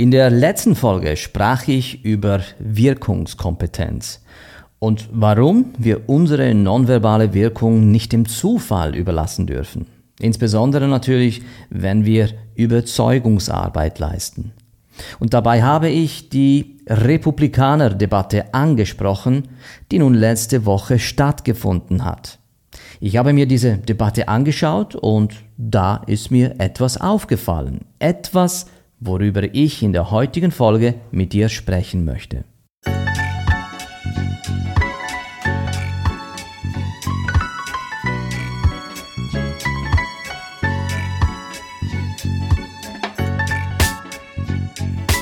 In der letzten Folge sprach ich über Wirkungskompetenz und warum wir unsere nonverbale Wirkung nicht dem Zufall überlassen dürfen. Insbesondere natürlich, wenn wir Überzeugungsarbeit leisten. Und dabei habe ich die Republikaner-Debatte angesprochen, die nun letzte Woche stattgefunden hat. Ich habe mir diese Debatte angeschaut und da ist mir etwas aufgefallen. Etwas, worüber ich in der heutigen Folge mit dir sprechen möchte.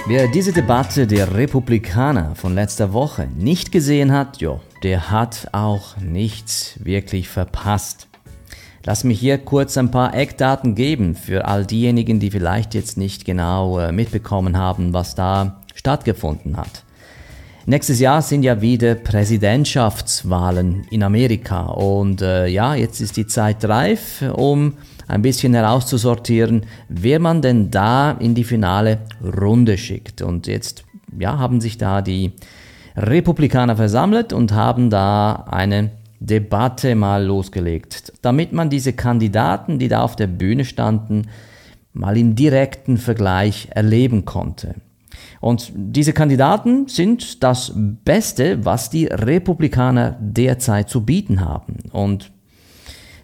Wer diese Debatte der Republikaner von letzter Woche nicht gesehen hat, jo, der hat auch nichts wirklich verpasst. Lass mich hier kurz ein paar Eckdaten geben für all diejenigen, die vielleicht jetzt nicht genau äh, mitbekommen haben, was da stattgefunden hat. Nächstes Jahr sind ja wieder Präsidentschaftswahlen in Amerika und äh, ja, jetzt ist die Zeit reif, um ein bisschen herauszusortieren, wer man denn da in die finale Runde schickt. Und jetzt ja, haben sich da die Republikaner versammelt und haben da eine Debatte mal losgelegt, damit man diese Kandidaten, die da auf der Bühne standen, mal im direkten Vergleich erleben konnte. Und diese Kandidaten sind das Beste, was die Republikaner derzeit zu bieten haben. Und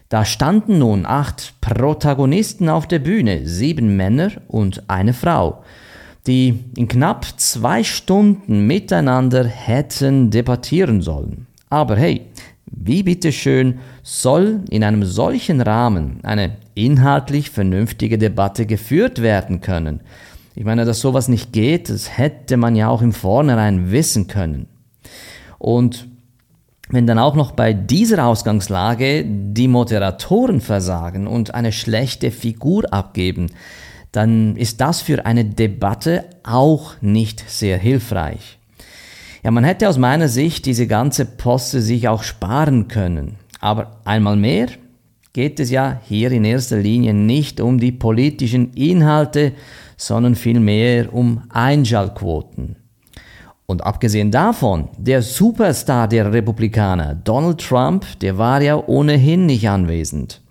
da standen nun acht Protagonisten auf der Bühne, sieben Männer und eine Frau, die in knapp zwei Stunden miteinander hätten debattieren sollen. Aber hey, wie bitteschön soll in einem solchen Rahmen eine inhaltlich vernünftige Debatte geführt werden können? Ich meine, dass sowas nicht geht, das hätte man ja auch im Vornherein wissen können. Und wenn dann auch noch bei dieser Ausgangslage die Moderatoren versagen und eine schlechte Figur abgeben, dann ist das für eine Debatte auch nicht sehr hilfreich. Ja, man hätte aus meiner Sicht diese ganze Posse sich auch sparen können. Aber einmal mehr geht es ja hier in erster Linie nicht um die politischen Inhalte, sondern vielmehr um Einschaltquoten. Und abgesehen davon, der Superstar der Republikaner, Donald Trump, der war ja ohnehin nicht anwesend.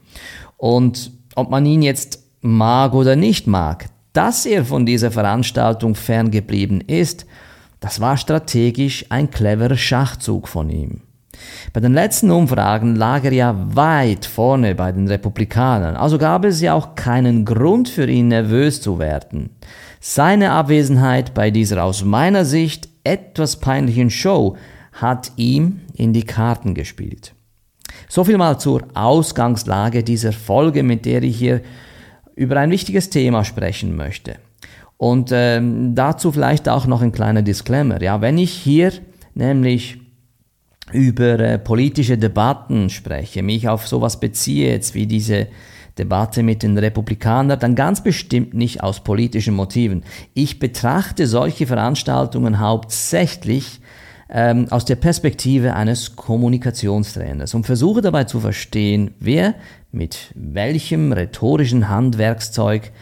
Und ob man ihn jetzt mag oder nicht mag, dass er von dieser Veranstaltung ferngeblieben ist, das war strategisch ein cleverer Schachzug von ihm. Bei den letzten Umfragen lag er ja weit vorne bei den Republikanern, also gab es ja auch keinen Grund für ihn nervös zu werden. Seine Abwesenheit bei dieser aus meiner Sicht etwas peinlichen Show hat ihm in die Karten gespielt. So viel mal zur Ausgangslage dieser Folge, mit der ich hier über ein wichtiges Thema sprechen möchte. Und ähm, dazu vielleicht auch noch ein kleiner Disclaimer. Ja, wenn ich hier nämlich über äh, politische Debatten spreche, mich auf sowas beziehe, jetzt wie diese Debatte mit den Republikanern, dann ganz bestimmt nicht aus politischen Motiven. Ich betrachte solche Veranstaltungen hauptsächlich ähm, aus der Perspektive eines Kommunikationstrainers und versuche dabei zu verstehen, wer mit welchem rhetorischen Handwerkszeug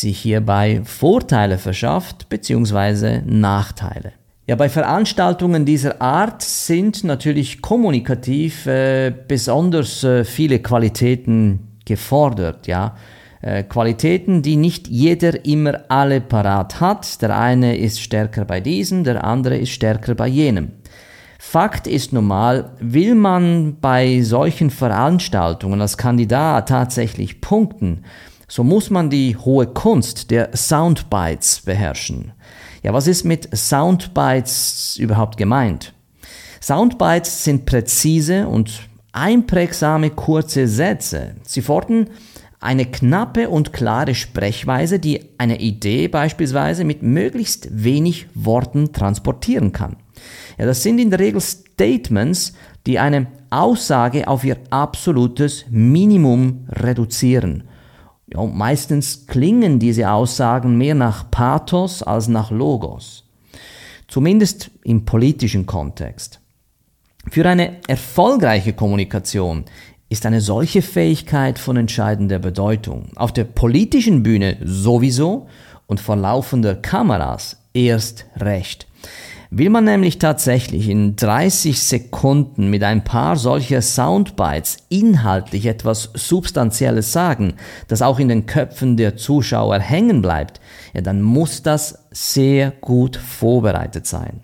sich hierbei Vorteile verschafft bzw. Nachteile. Ja, bei Veranstaltungen dieser Art sind natürlich kommunikativ äh, besonders äh, viele Qualitäten gefordert, ja. Äh, Qualitäten, die nicht jeder immer alle parat hat. Der eine ist stärker bei diesem, der andere ist stärker bei jenem. Fakt ist normal, will man bei solchen Veranstaltungen als Kandidat tatsächlich punkten, so muss man die hohe Kunst der Soundbites beherrschen. Ja, was ist mit Soundbites überhaupt gemeint? Soundbites sind präzise und einprägsame kurze Sätze. Sie fordern eine knappe und klare Sprechweise, die eine Idee beispielsweise mit möglichst wenig Worten transportieren kann. Ja, das sind in der Regel Statements, die eine Aussage auf ihr absolutes Minimum reduzieren ja, meistens klingen diese Aussagen mehr nach Pathos als nach Logos. Zumindest im politischen Kontext. Für eine erfolgreiche Kommunikation ist eine solche Fähigkeit von entscheidender Bedeutung. Auf der politischen Bühne sowieso und vor laufender Kameras erst recht. Will man nämlich tatsächlich in 30 Sekunden mit ein paar solcher Soundbites inhaltlich etwas Substanzielles sagen, das auch in den Köpfen der Zuschauer hängen bleibt, ja, dann muss das sehr gut vorbereitet sein.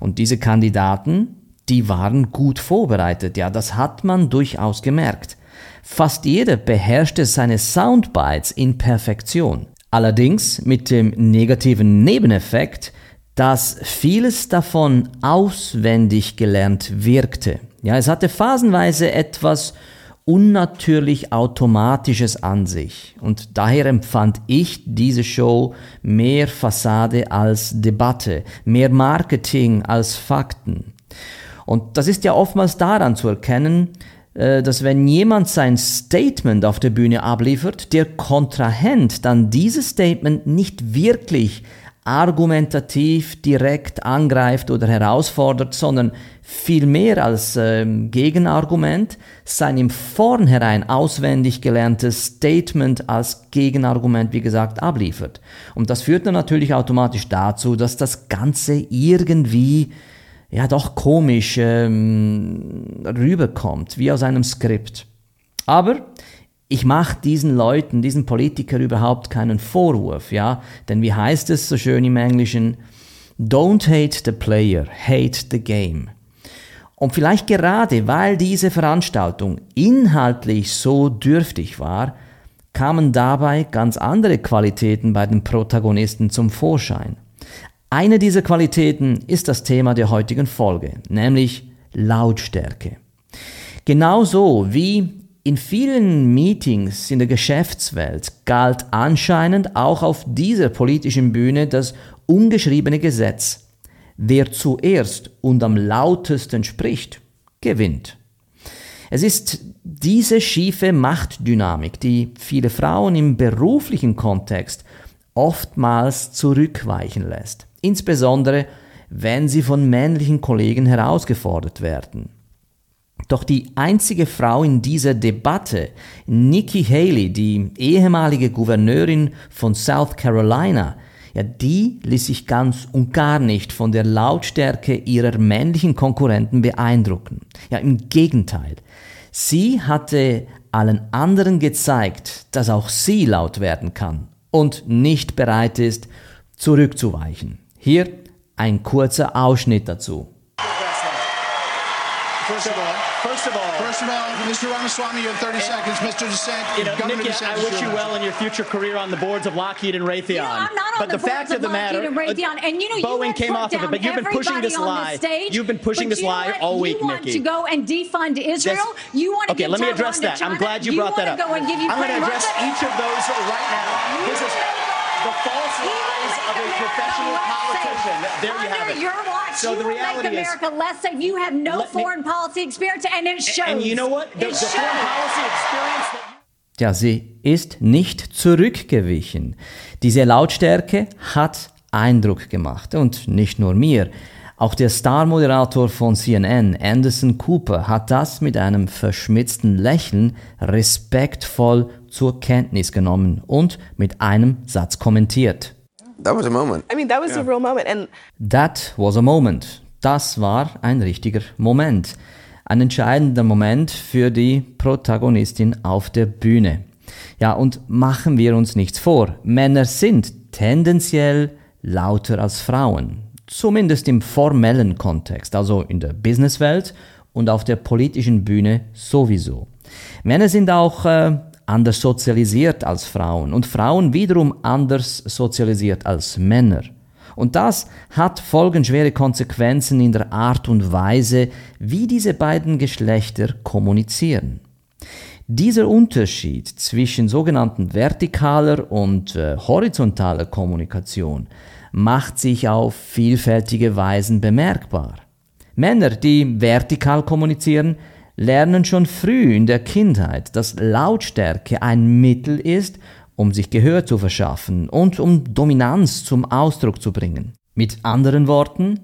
Und diese Kandidaten, die waren gut vorbereitet, ja, das hat man durchaus gemerkt. Fast jeder beherrschte seine Soundbites in Perfektion. Allerdings mit dem negativen Nebeneffekt, dass vieles davon auswendig gelernt wirkte. Ja, es hatte phasenweise etwas unnatürlich Automatisches an sich. Und daher empfand ich diese Show mehr Fassade als Debatte, mehr Marketing als Fakten. Und das ist ja oftmals daran zu erkennen, äh, dass wenn jemand sein Statement auf der Bühne abliefert, der Kontrahent dann dieses Statement nicht wirklich argumentativ direkt angreift oder herausfordert, sondern vielmehr als ähm, Gegenargument sein im Vornherein auswendig gelerntes Statement als Gegenargument, wie gesagt, abliefert. Und das führt dann natürlich automatisch dazu, dass das Ganze irgendwie ja doch komisch ähm, rüberkommt, wie aus einem Skript. Aber ich mache diesen Leuten, diesen Politikern überhaupt keinen Vorwurf, ja, denn wie heißt es so schön im Englischen? Don't hate the player, hate the game. Und vielleicht gerade weil diese Veranstaltung inhaltlich so dürftig war, kamen dabei ganz andere Qualitäten bei den Protagonisten zum Vorschein. Eine dieser Qualitäten ist das Thema der heutigen Folge, nämlich Lautstärke. Genauso wie in vielen Meetings in der Geschäftswelt galt anscheinend auch auf dieser politischen Bühne das ungeschriebene Gesetz. Wer zuerst und am lautesten spricht, gewinnt. Es ist diese schiefe Machtdynamik, die viele Frauen im beruflichen Kontext oftmals zurückweichen lässt, insbesondere wenn sie von männlichen Kollegen herausgefordert werden. Doch die einzige Frau in dieser Debatte, Nikki Haley, die ehemalige Gouverneurin von South Carolina, ja, die ließ sich ganz und gar nicht von der Lautstärke ihrer männlichen Konkurrenten beeindrucken. Ja, im Gegenteil. Sie hatte allen anderen gezeigt, dass auch sie laut werden kann und nicht bereit ist, zurückzuweichen. Hier ein kurzer Ausschnitt dazu. First of all, first of all, first of all, Mr. Ramaswamy, you have 30 seconds. Mr. DeSantis, you know, Governor Nikki, DeSantis, I wish you well in your future career on the boards of Lockheed and Raytheon. You know, I'm not on but the, the, fact boards of the matter, and Raytheon, and you know, Boeing you came off of it, but you've been pushing this lie. Stage, you've been pushing this you lie want, all week, Nikki. you want Nikki. to go and defund Israel. This, you want to okay, give let me address to that. I'm glad you, you brought that up. Go and give I'm going to address each of those right now. This is the false lies of a professional politician. There you have it. Your watch, so you the reality make America is, less safe. You have no foreign me, policy experience, and it shows. And you know what? The, the foreign policy experience that ja, sie ist nicht zurückgewichen. Diese Lautstärke hat Eindruck gemacht und nicht nur mir. Auch der Star-Moderator von CNN, Anderson Cooper, hat das mit einem verschmitzten Lächeln respektvoll zur Kenntnis genommen und mit einem Satz kommentiert. That was a moment. I mean, that was yeah. a real moment. And That was a moment. Das war ein richtiger Moment. Ein entscheidender Moment für die Protagonistin auf der Bühne. Ja, und machen wir uns nichts vor. Männer sind tendenziell lauter als Frauen. Zumindest im formellen Kontext, also in der Businesswelt und auf der politischen Bühne sowieso. Männer sind auch äh, anders sozialisiert als Frauen und Frauen wiederum anders sozialisiert als Männer. Und das hat folgenschwere Konsequenzen in der Art und Weise, wie diese beiden Geschlechter kommunizieren. Dieser Unterschied zwischen sogenannten vertikaler und äh, horizontaler Kommunikation macht sich auf vielfältige Weisen bemerkbar. Männer, die vertikal kommunizieren, lernen schon früh in der Kindheit, dass Lautstärke ein Mittel ist, um sich Gehör zu verschaffen und um Dominanz zum Ausdruck zu bringen. Mit anderen Worten,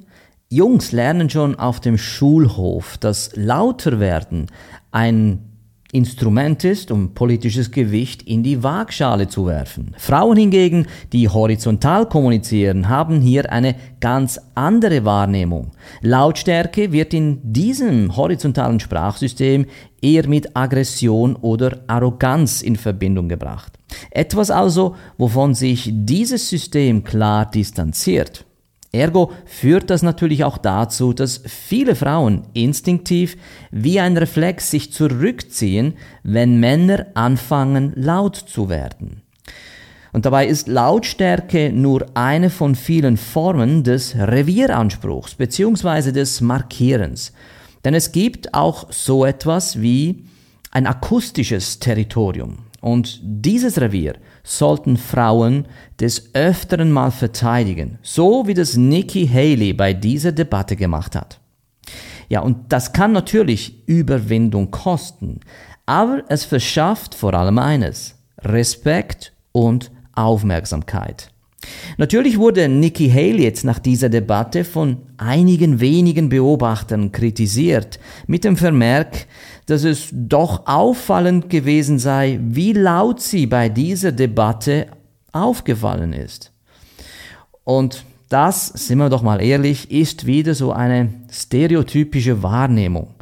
Jungs lernen schon auf dem Schulhof, dass lauter werden ein Instrument ist, um politisches Gewicht in die Waagschale zu werfen. Frauen hingegen, die horizontal kommunizieren, haben hier eine ganz andere Wahrnehmung. Lautstärke wird in diesem horizontalen Sprachsystem eher mit Aggression oder Arroganz in Verbindung gebracht. Etwas also, wovon sich dieses System klar distanziert. Ergo führt das natürlich auch dazu, dass viele Frauen instinktiv wie ein Reflex sich zurückziehen, wenn Männer anfangen laut zu werden. Und dabei ist Lautstärke nur eine von vielen Formen des Revieranspruchs bzw. des Markierens. Denn es gibt auch so etwas wie ein akustisches Territorium. Und dieses Revier sollten Frauen des Öfteren mal verteidigen, so wie das Nikki Haley bei dieser Debatte gemacht hat. Ja, und das kann natürlich Überwindung kosten, aber es verschafft vor allem eines, Respekt und Aufmerksamkeit. Natürlich wurde Nikki Haley jetzt nach dieser Debatte von einigen wenigen Beobachtern kritisiert, mit dem Vermerk, dass es doch auffallend gewesen sei, wie laut sie bei dieser Debatte aufgefallen ist. Und das, sind wir doch mal ehrlich, ist wieder so eine stereotypische Wahrnehmung.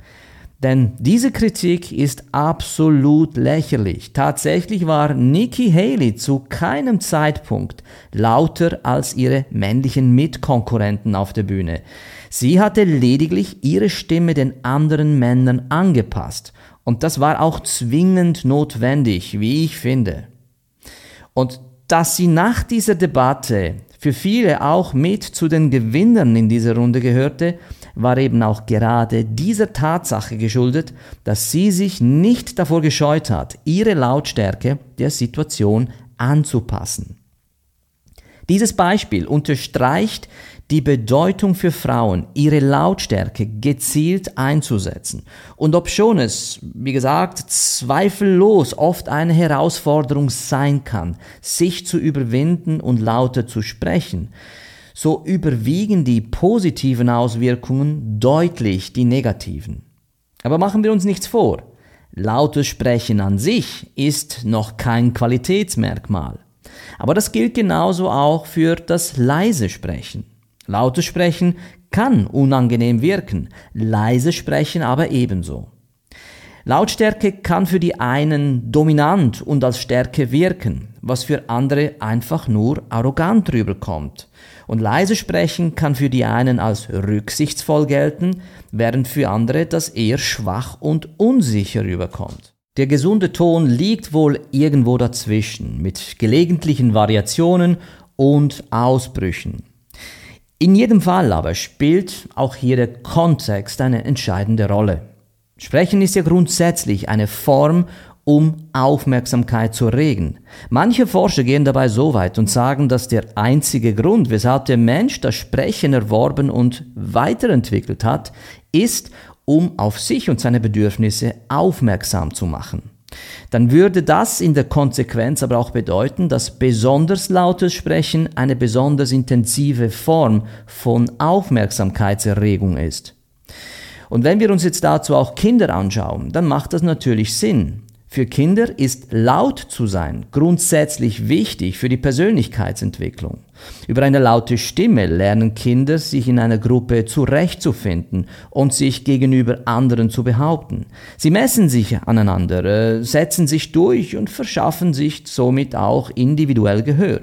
Denn diese Kritik ist absolut lächerlich. Tatsächlich war Nikki Haley zu keinem Zeitpunkt lauter als ihre männlichen Mitkonkurrenten auf der Bühne. Sie hatte lediglich ihre Stimme den anderen Männern angepasst. Und das war auch zwingend notwendig, wie ich finde. Und dass sie nach dieser Debatte für viele auch mit zu den Gewinnern in dieser Runde gehörte, war eben auch gerade dieser Tatsache geschuldet, dass sie sich nicht davor gescheut hat, ihre Lautstärke der Situation anzupassen. Dieses Beispiel unterstreicht die Bedeutung für Frauen, ihre Lautstärke gezielt einzusetzen. Und ob schon es, wie gesagt, zweifellos oft eine Herausforderung sein kann, sich zu überwinden und lauter zu sprechen, so überwiegen die positiven Auswirkungen deutlich die negativen. Aber machen wir uns nichts vor. Lautes Sprechen an sich ist noch kein Qualitätsmerkmal. Aber das gilt genauso auch für das leise Sprechen. Lautes Sprechen kann unangenehm wirken, leise Sprechen aber ebenso. Lautstärke kann für die einen dominant und als Stärke wirken, was für andere einfach nur arrogant rüberkommt. Und leise sprechen kann für die einen als rücksichtsvoll gelten, während für andere das eher schwach und unsicher rüberkommt. Der gesunde Ton liegt wohl irgendwo dazwischen, mit gelegentlichen Variationen und Ausbrüchen. In jedem Fall aber spielt auch hier der Kontext eine entscheidende Rolle. Sprechen ist ja grundsätzlich eine Form, um Aufmerksamkeit zu regen. Manche Forscher gehen dabei so weit und sagen, dass der einzige Grund, weshalb der Mensch das Sprechen erworben und weiterentwickelt hat, ist, um auf sich und seine Bedürfnisse aufmerksam zu machen dann würde das in der Konsequenz aber auch bedeuten, dass besonders lautes Sprechen eine besonders intensive Form von Aufmerksamkeitserregung ist. Und wenn wir uns jetzt dazu auch Kinder anschauen, dann macht das natürlich Sinn. Für Kinder ist laut zu sein grundsätzlich wichtig für die Persönlichkeitsentwicklung. Über eine laute Stimme lernen Kinder, sich in einer Gruppe zurechtzufinden und sich gegenüber anderen zu behaupten. Sie messen sich aneinander, äh, setzen sich durch und verschaffen sich somit auch individuell Gehör.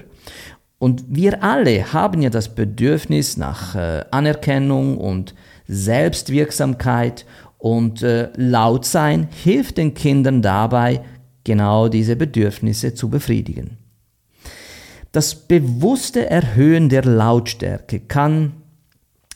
Und wir alle haben ja das Bedürfnis nach äh, Anerkennung und Selbstwirksamkeit und äh, laut sein hilft den Kindern dabei, genau diese Bedürfnisse zu befriedigen. Das bewusste Erhöhen der Lautstärke kann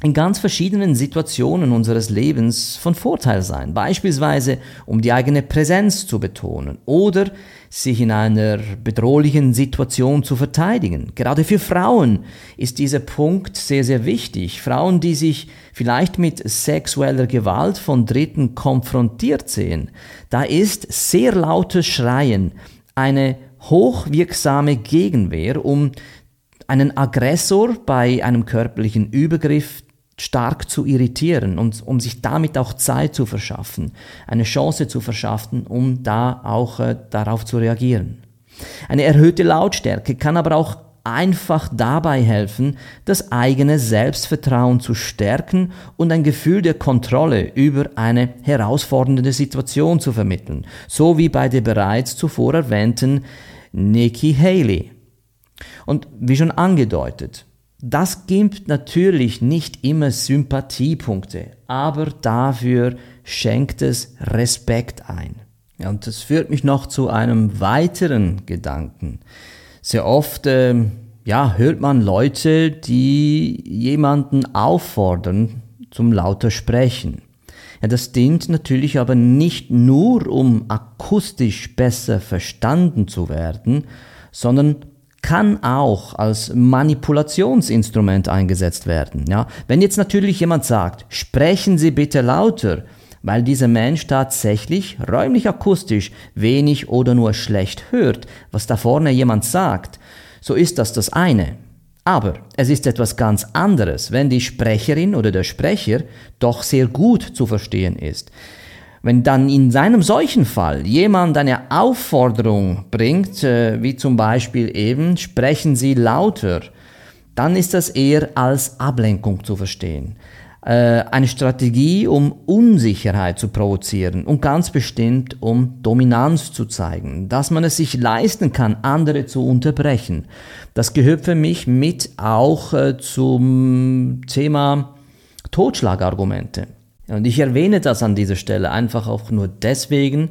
in ganz verschiedenen Situationen unseres Lebens von Vorteil sein, beispielsweise um die eigene Präsenz zu betonen oder sich in einer bedrohlichen Situation zu verteidigen. Gerade für Frauen ist dieser Punkt sehr, sehr wichtig. Frauen, die sich vielleicht mit sexueller Gewalt von Dritten konfrontiert sehen, da ist sehr lautes Schreien eine hochwirksame Gegenwehr, um einen Aggressor bei einem körperlichen Übergriff stark zu irritieren und um sich damit auch Zeit zu verschaffen, eine Chance zu verschaffen, um da auch äh, darauf zu reagieren. Eine erhöhte Lautstärke kann aber auch einfach dabei helfen, das eigene Selbstvertrauen zu stärken und ein Gefühl der Kontrolle über eine herausfordernde Situation zu vermitteln, so wie bei der bereits zuvor erwähnten Nikki Haley. Und wie schon angedeutet, das gibt natürlich nicht immer Sympathiepunkte, aber dafür schenkt es Respekt ein. Und das führt mich noch zu einem weiteren Gedanken. Sehr oft äh, ja, hört man Leute, die jemanden auffordern zum lauter Sprechen. Ja, das dient natürlich aber nicht nur, um akustisch besser verstanden zu werden, sondern kann auch als Manipulationsinstrument eingesetzt werden. Ja? Wenn jetzt natürlich jemand sagt, sprechen Sie bitte lauter, weil dieser Mensch tatsächlich räumlich akustisch wenig oder nur schlecht hört, was da vorne jemand sagt, so ist das das eine. Aber es ist etwas ganz anderes, wenn die Sprecherin oder der Sprecher doch sehr gut zu verstehen ist. Wenn dann in seinem solchen Fall jemand eine Aufforderung bringt, äh, wie zum Beispiel eben, sprechen Sie lauter, dann ist das eher als Ablenkung zu verstehen. Äh, eine Strategie, um Unsicherheit zu provozieren und ganz bestimmt um Dominanz zu zeigen, dass man es sich leisten kann, andere zu unterbrechen. Das gehört für mich mit auch äh, zum Thema Totschlagargumente. Und ich erwähne das an dieser Stelle einfach auch nur deswegen,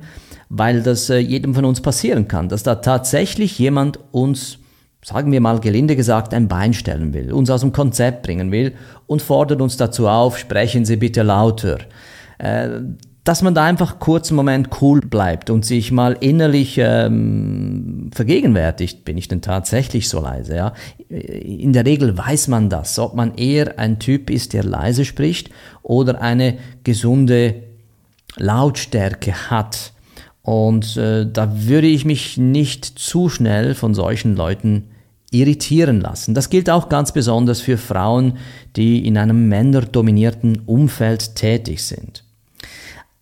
weil das äh, jedem von uns passieren kann, dass da tatsächlich jemand uns, sagen wir mal gelinde gesagt, ein Bein stellen will, uns aus dem Konzept bringen will und fordert uns dazu auf, sprechen Sie bitte lauter. Dass man da einfach kurz einen Moment cool bleibt und sich mal innerlich ähm, vergegenwärtigt, bin ich denn tatsächlich so leise? Ja? In der Regel weiß man das, ob man eher ein Typ ist, der leise spricht oder eine gesunde Lautstärke hat. Und äh, da würde ich mich nicht zu schnell von solchen Leuten irritieren lassen. Das gilt auch ganz besonders für Frauen, die in einem männerdominierten Umfeld tätig sind.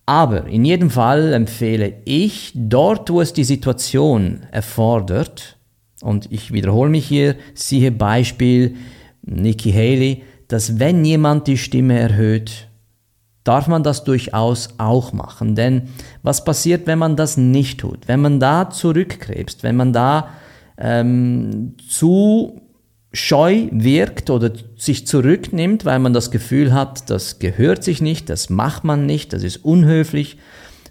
Aber in jedem Fall empfehle ich, dort wo es die Situation erfordert, und ich wiederhole mich hier, siehe Beispiel Nikki Haley, dass wenn jemand die Stimme erhöht, darf man das durchaus auch machen. Denn was passiert, wenn man das nicht tut? Wenn man da zurückkrebst, wenn man da ähm, zu scheu wirkt oder sich zurücknimmt, weil man das Gefühl hat, das gehört sich nicht, das macht man nicht, das ist unhöflich,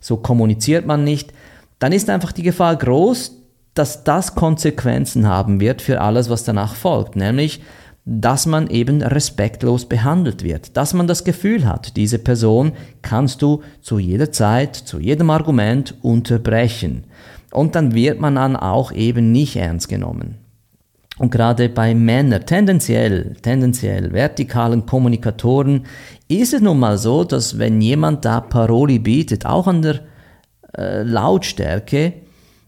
so kommuniziert man nicht, dann ist einfach die Gefahr groß, dass das Konsequenzen haben wird für alles, was danach folgt, nämlich dass man eben respektlos behandelt wird, dass man das Gefühl hat, diese Person kannst du zu jeder Zeit, zu jedem Argument unterbrechen. Und dann wird man dann auch eben nicht ernst genommen. Und gerade bei Männern, tendenziell, tendenziell vertikalen Kommunikatoren, ist es nun mal so, dass wenn jemand da Paroli bietet, auch an der äh, Lautstärke,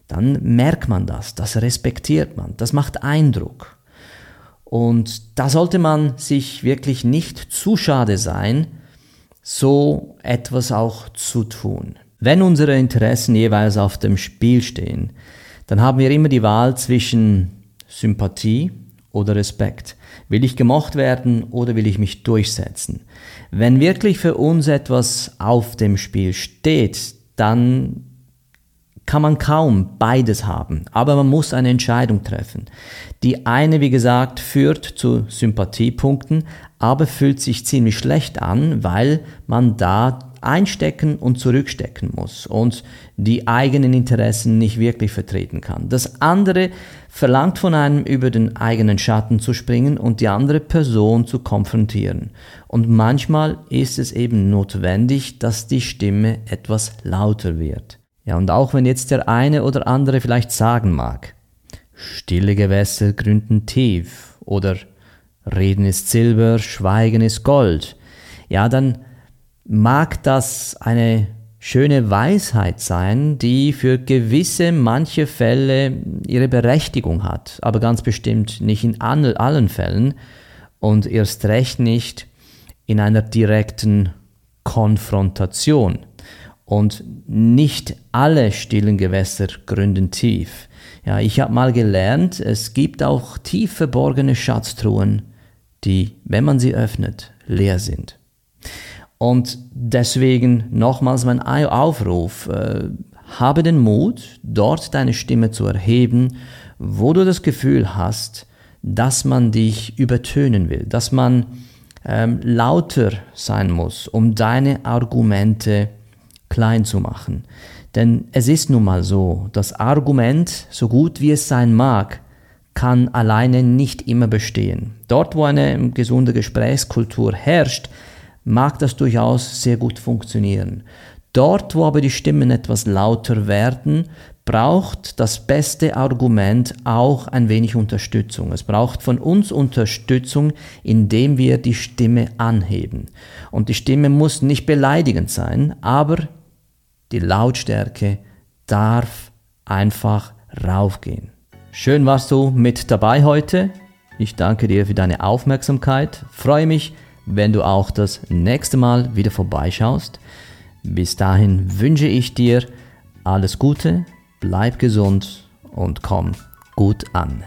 dann merkt man das, das respektiert man, das macht Eindruck. Und da sollte man sich wirklich nicht zu schade sein, so etwas auch zu tun. Wenn unsere Interessen jeweils auf dem Spiel stehen, dann haben wir immer die Wahl zwischen Sympathie oder Respekt? Will ich gemocht werden oder will ich mich durchsetzen? Wenn wirklich für uns etwas auf dem Spiel steht, dann kann man kaum beides haben, aber man muss eine Entscheidung treffen. Die eine, wie gesagt, führt zu Sympathiepunkten, aber fühlt sich ziemlich schlecht an, weil man da einstecken und zurückstecken muss und die eigenen Interessen nicht wirklich vertreten kann. Das andere verlangt von einem über den eigenen Schatten zu springen und die andere Person zu konfrontieren. Und manchmal ist es eben notwendig, dass die Stimme etwas lauter wird. Ja, und auch wenn jetzt der eine oder andere vielleicht sagen mag, stille Gewässer gründen tief oder Reden ist Silber, Schweigen ist Gold, ja, dann mag das eine schöne Weisheit sein, die für gewisse manche Fälle ihre Berechtigung hat, aber ganz bestimmt nicht in allen Fällen und erst recht nicht in einer direkten Konfrontation. Und nicht alle stillen Gewässer gründen tief. Ja, ich habe mal gelernt, es gibt auch tief verborgene Schatztruhen, die, wenn man sie öffnet, leer sind. Und deswegen nochmals mein Aufruf, äh, habe den Mut, dort deine Stimme zu erheben, wo du das Gefühl hast, dass man dich übertönen will, dass man ähm, lauter sein muss, um deine Argumente klein zu machen. Denn es ist nun mal so, das Argument, so gut wie es sein mag, kann alleine nicht immer bestehen. Dort, wo eine gesunde Gesprächskultur herrscht, mag das durchaus sehr gut funktionieren. Dort, wo aber die Stimmen etwas lauter werden, braucht das beste Argument auch ein wenig Unterstützung. Es braucht von uns Unterstützung, indem wir die Stimme anheben. Und die Stimme muss nicht beleidigend sein, aber die Lautstärke darf einfach raufgehen. Schön warst du mit dabei heute. Ich danke dir für deine Aufmerksamkeit. Freue mich, wenn du auch das nächste Mal wieder vorbeischaust. Bis dahin wünsche ich dir alles Gute, bleib gesund und komm gut an.